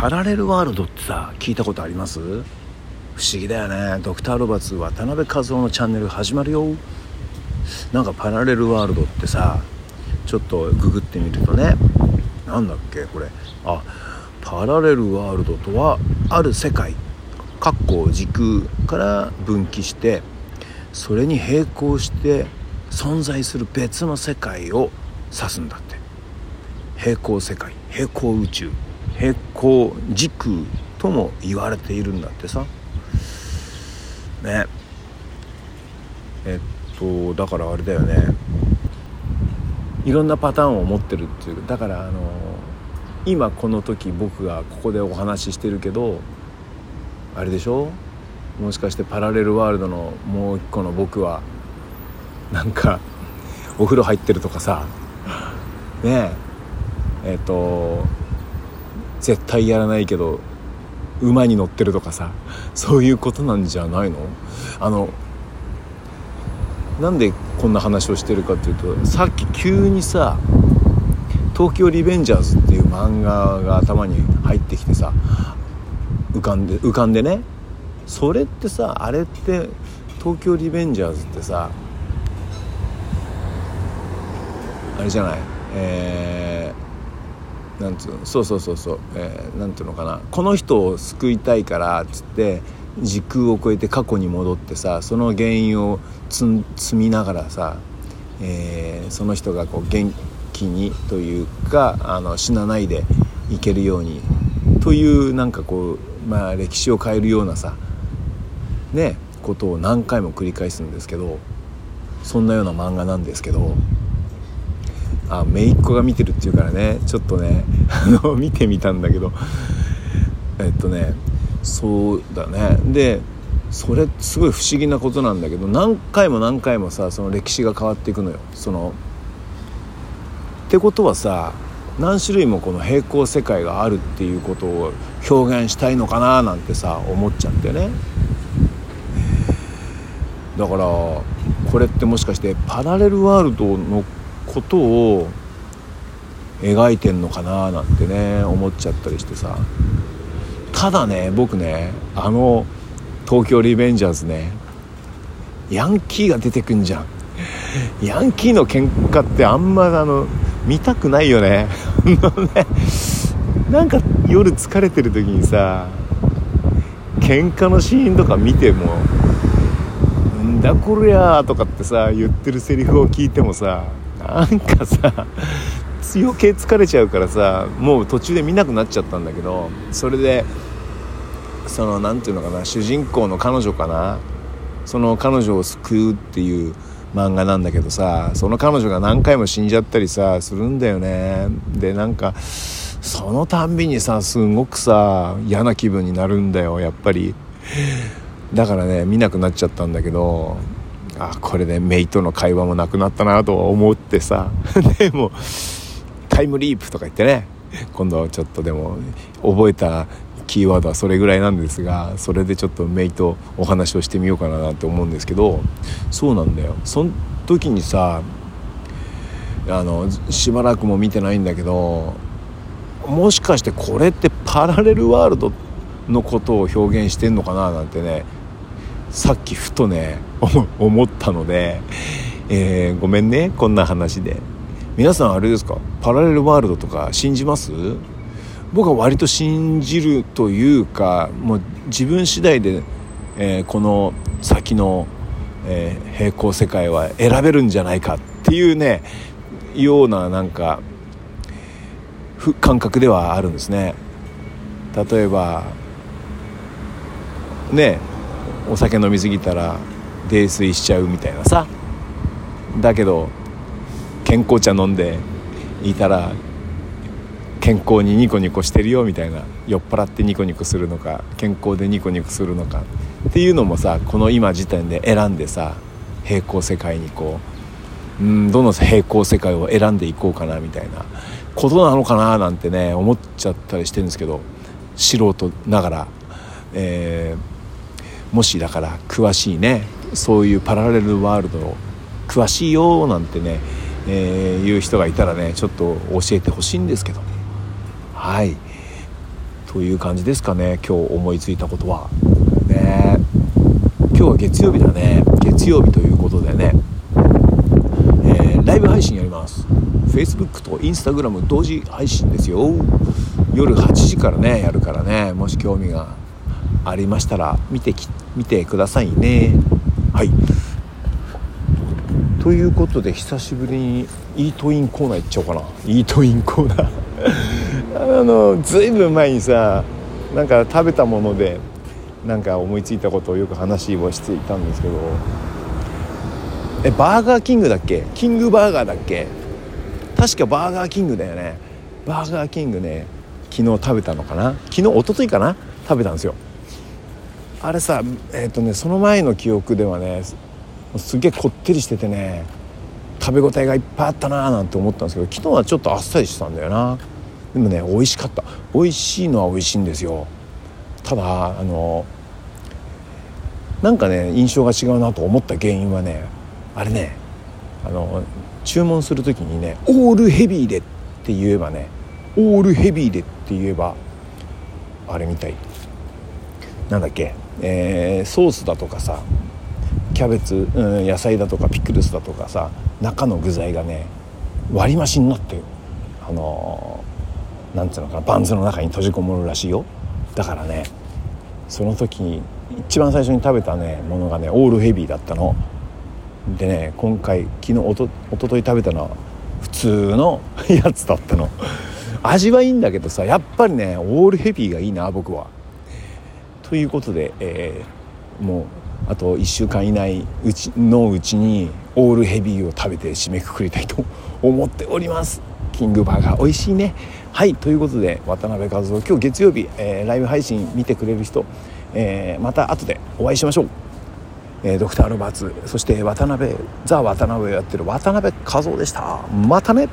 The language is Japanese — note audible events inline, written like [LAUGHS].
パラレルワールドってさ聞いたことあります？不思議だよね。ドクター・ロバツ渡辺和夫のチャンネル始まるよ。なんかパラレルワールドってさちょっとググってみるとね。なんだっけこれ。あパラレルワールドとはある世界。括弧時空から分岐してそれに並行して存在する別の世界を指すんだって。平行世界平行宇宙。平行時空とも言われているんだってさ。ね。えっとだからあれだよね。いろんなパターンを持ってるっていうだからあの今この時僕がここでお話ししてるけどあれでしょ？もしかしてパラレルワールドのもう一個の僕はなんかお風呂入ってるとかさ。ね。ええっ、と絶対やらないけど馬に乗ってるとかさそういうことなんじゃないの？あのなんでこんな話をしてるかっていうとさっき急にさ「東京リベンジャーズ」っていう漫画が頭に入ってきてさ浮かんで浮かんでねそれってさあれって東京リベンジャーズってさあれじゃない？えー、なんつうの？そうそうそうそう、えー、なんていうのかな。この人を救いたいからっつって時空を超えて過去に戻ってさその原因を積みながらさ、えー、その人がこう元気にというかあの死なないでいけるようにというなんかこう、まあ、歴史を変えるようなさねことを何回も繰り返すんですけどそんなような漫画なんですけどあ姪っ子が見てるっていうからねちょっとね [LAUGHS] あの見てみたんだけどえっとねそうだね。でそれすごい不思議なことなんだけど何回も何回もさその歴史が変わっていくのよ。そのってことはさ何種類もこの平行世界があるっていうことを表現したいのかななんてさ思っちゃってね。だからこれってもしかしてパラレルワールドのことを描いてんのかななんてね思っちゃったりしてさ。ただね僕ねあの東京リベンジャーズねヤンキーが出てくんじゃん。ヤンキーの喧嘩ってあんまあの見たくないよ [LAUGHS] ね。なんか夜疲れてる時にさ喧嘩のシーンとか見ても「んだこりゃ」とかってさ言ってるセリフを聞いてもさなんかさ余計疲れちゃうからさもう途中で見なくなっちゃったんだけどそれでその何て言うのかな主人公の彼女かなその彼女を救うっていう漫画なんだけどさその彼女が何回も死んじゃったりさするんだよね。でなんかそのたんびにさすごくさ嫌な気分になるんだよやっぱり。だからね見なくなっちゃったんだけどあこれでメイとの会話もなくなったなと思ってさ。[LAUGHS] でもタイムリープとか言ってね。今度はちょっとでも覚えたキーワードはそれぐらいなんですがそれでちょっとメイとお話をしてみようかなって思うんですけどそうなんだよ。その時にさあのしばらくも見てないんだけどもしかしてこれってパラレルワールドのことを表現してんのかななんてねさっきふとね [LAUGHS] 思ったので、えー、ごめんねこんな話で。皆さんあれですか？パラレルワールドとか信じます？僕は割と信じるというかもう自分次第で、えー、この先の、えー、平行世界は選べるんじゃないかっていうねようななんか感覚ではあるんですね。例えばねお酒飲み過ぎたら泥酔しちゃうみたいなさ。だけど健康茶飲んでいたら健康にニコニコしてるよみたいな。酔っ払ってニコニコするのか健康でニコニコするのか。っていうのもさこの今時点で選んでさ平行世界にこううんどの平行世界を選んでいこうかなみたいな。ことなのかななんてね思っちゃったりしてるんですけど素人ながら、えー、もしだから詳しいねそういうパラレルワールド詳しいよなんてね、えー、いう人がいたらねちょっと教えてほしいんですけど。はい。という感じですかね今日思いついたことは。ね。今日は月曜日だね。月曜日ということでね、えー、ライブ配信やります。Facebook と Instagram 同時配信ですよ。夜8時からねやるからね。もし興味がありましたら見てき見てくださいね。はい。ということで久しぶりにイートインコーナー行っちゃおうかな。イートインコーナー。[LAUGHS] あのずいぶん前にさなんか食べたものでなんか思いついたことをよく話をしていたんですけど。えバーガーキングだっけ？キングバーガーだっけ？確かバーガーキングだよね。バーガーキングね昨日食べたのかな？昨日一昨日かな？食べたんですよ。あれさえっ、ー、とねその前の記憶ではねすげえこってりしててね食べ応えがいっぱいあったなーなんて思ったんですけど昨日はちょっとあっさりしてたんだよな。でもね美味しかった。美味しいのは美味しいんですよ。ただあのなんかね印象が違うなと思った原因はねあれねあの注文する時にね「オールヘビーで」って言えばね「オールヘビーで」って言えばあれみたい。なんだっけ、えー、ソースだとかさキャベツ、うん、野菜だとかピクルスだとかさ中の具材がね割り増しになってあのー、なんつうのかなバンズの中に閉じこもるらしいよ。だからねその時に一番最初に食べたねものがねオールヘビーだったの。でね今回昨日おとおととい食べたのは普通の [LAUGHS] やつだったの。味はいいんだけどさやっぱりねオールヘビーがいいな僕は。ということで、えー、もうあと1週間以内うちのうちにオールヘビーを食べて締めくくりたいと思っております。キングバーガー美味しいね。はいということで渡辺和夫今日月曜日、えー、ライブ配信見てくれる人、えー、また後でお会いしましょう、えー、ドクター・ロバーツそして渡辺ザ・渡辺をやってる渡辺和夫でした。またね。